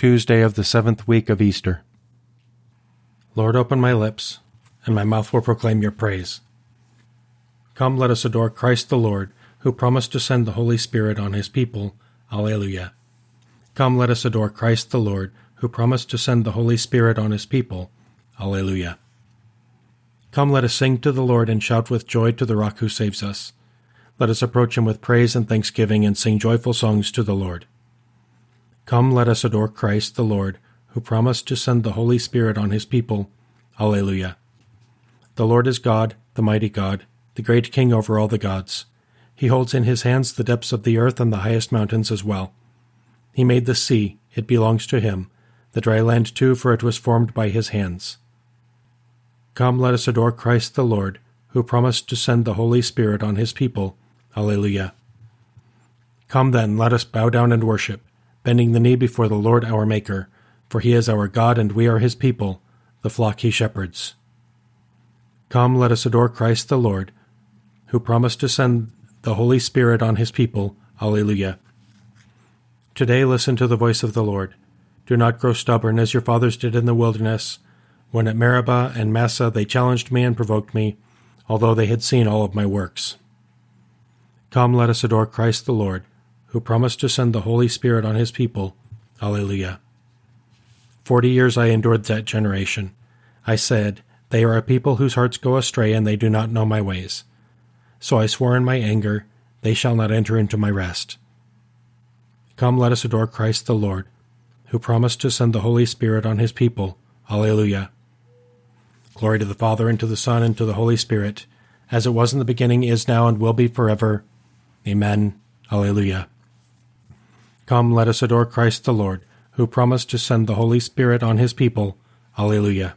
Tuesday of the seventh week of Easter. Lord, open my lips, and my mouth will proclaim your praise. Come, let us adore Christ the Lord, who promised to send the Holy Spirit on his people. Alleluia. Come, let us adore Christ the Lord, who promised to send the Holy Spirit on his people. Alleluia. Come, let us sing to the Lord and shout with joy to the rock who saves us. Let us approach him with praise and thanksgiving and sing joyful songs to the Lord. Come, let us adore Christ the Lord, who promised to send the Holy Spirit on his people. Alleluia. The Lord is God, the mighty God, the great King over all the gods. He holds in his hands the depths of the earth and the highest mountains as well. He made the sea, it belongs to him, the dry land too, for it was formed by his hands. Come, let us adore Christ the Lord, who promised to send the Holy Spirit on his people. Alleluia. Come then, let us bow down and worship bending the knee before the Lord our Maker, for he is our God and we are his people, the flock he shepherds. Come, let us adore Christ the Lord, who promised to send the Holy Spirit on his people. Alleluia. Today listen to the voice of the Lord. Do not grow stubborn as your fathers did in the wilderness, when at Meribah and Massah they challenged me and provoked me, although they had seen all of my works. Come, let us adore Christ the Lord who promised to send the Holy Spirit on his people. Alleluia. Forty years I endured that generation. I said, They are a people whose hearts go astray, and they do not know my ways. So I swore in my anger, They shall not enter into my rest. Come, let us adore Christ the Lord, who promised to send the Holy Spirit on his people. Alleluia. Glory to the Father, and to the Son, and to the Holy Spirit, as it was in the beginning, is now, and will be forever. Amen. Alleluia. Come, let us adore Christ the Lord, who promised to send the Holy Spirit on his people. Alleluia.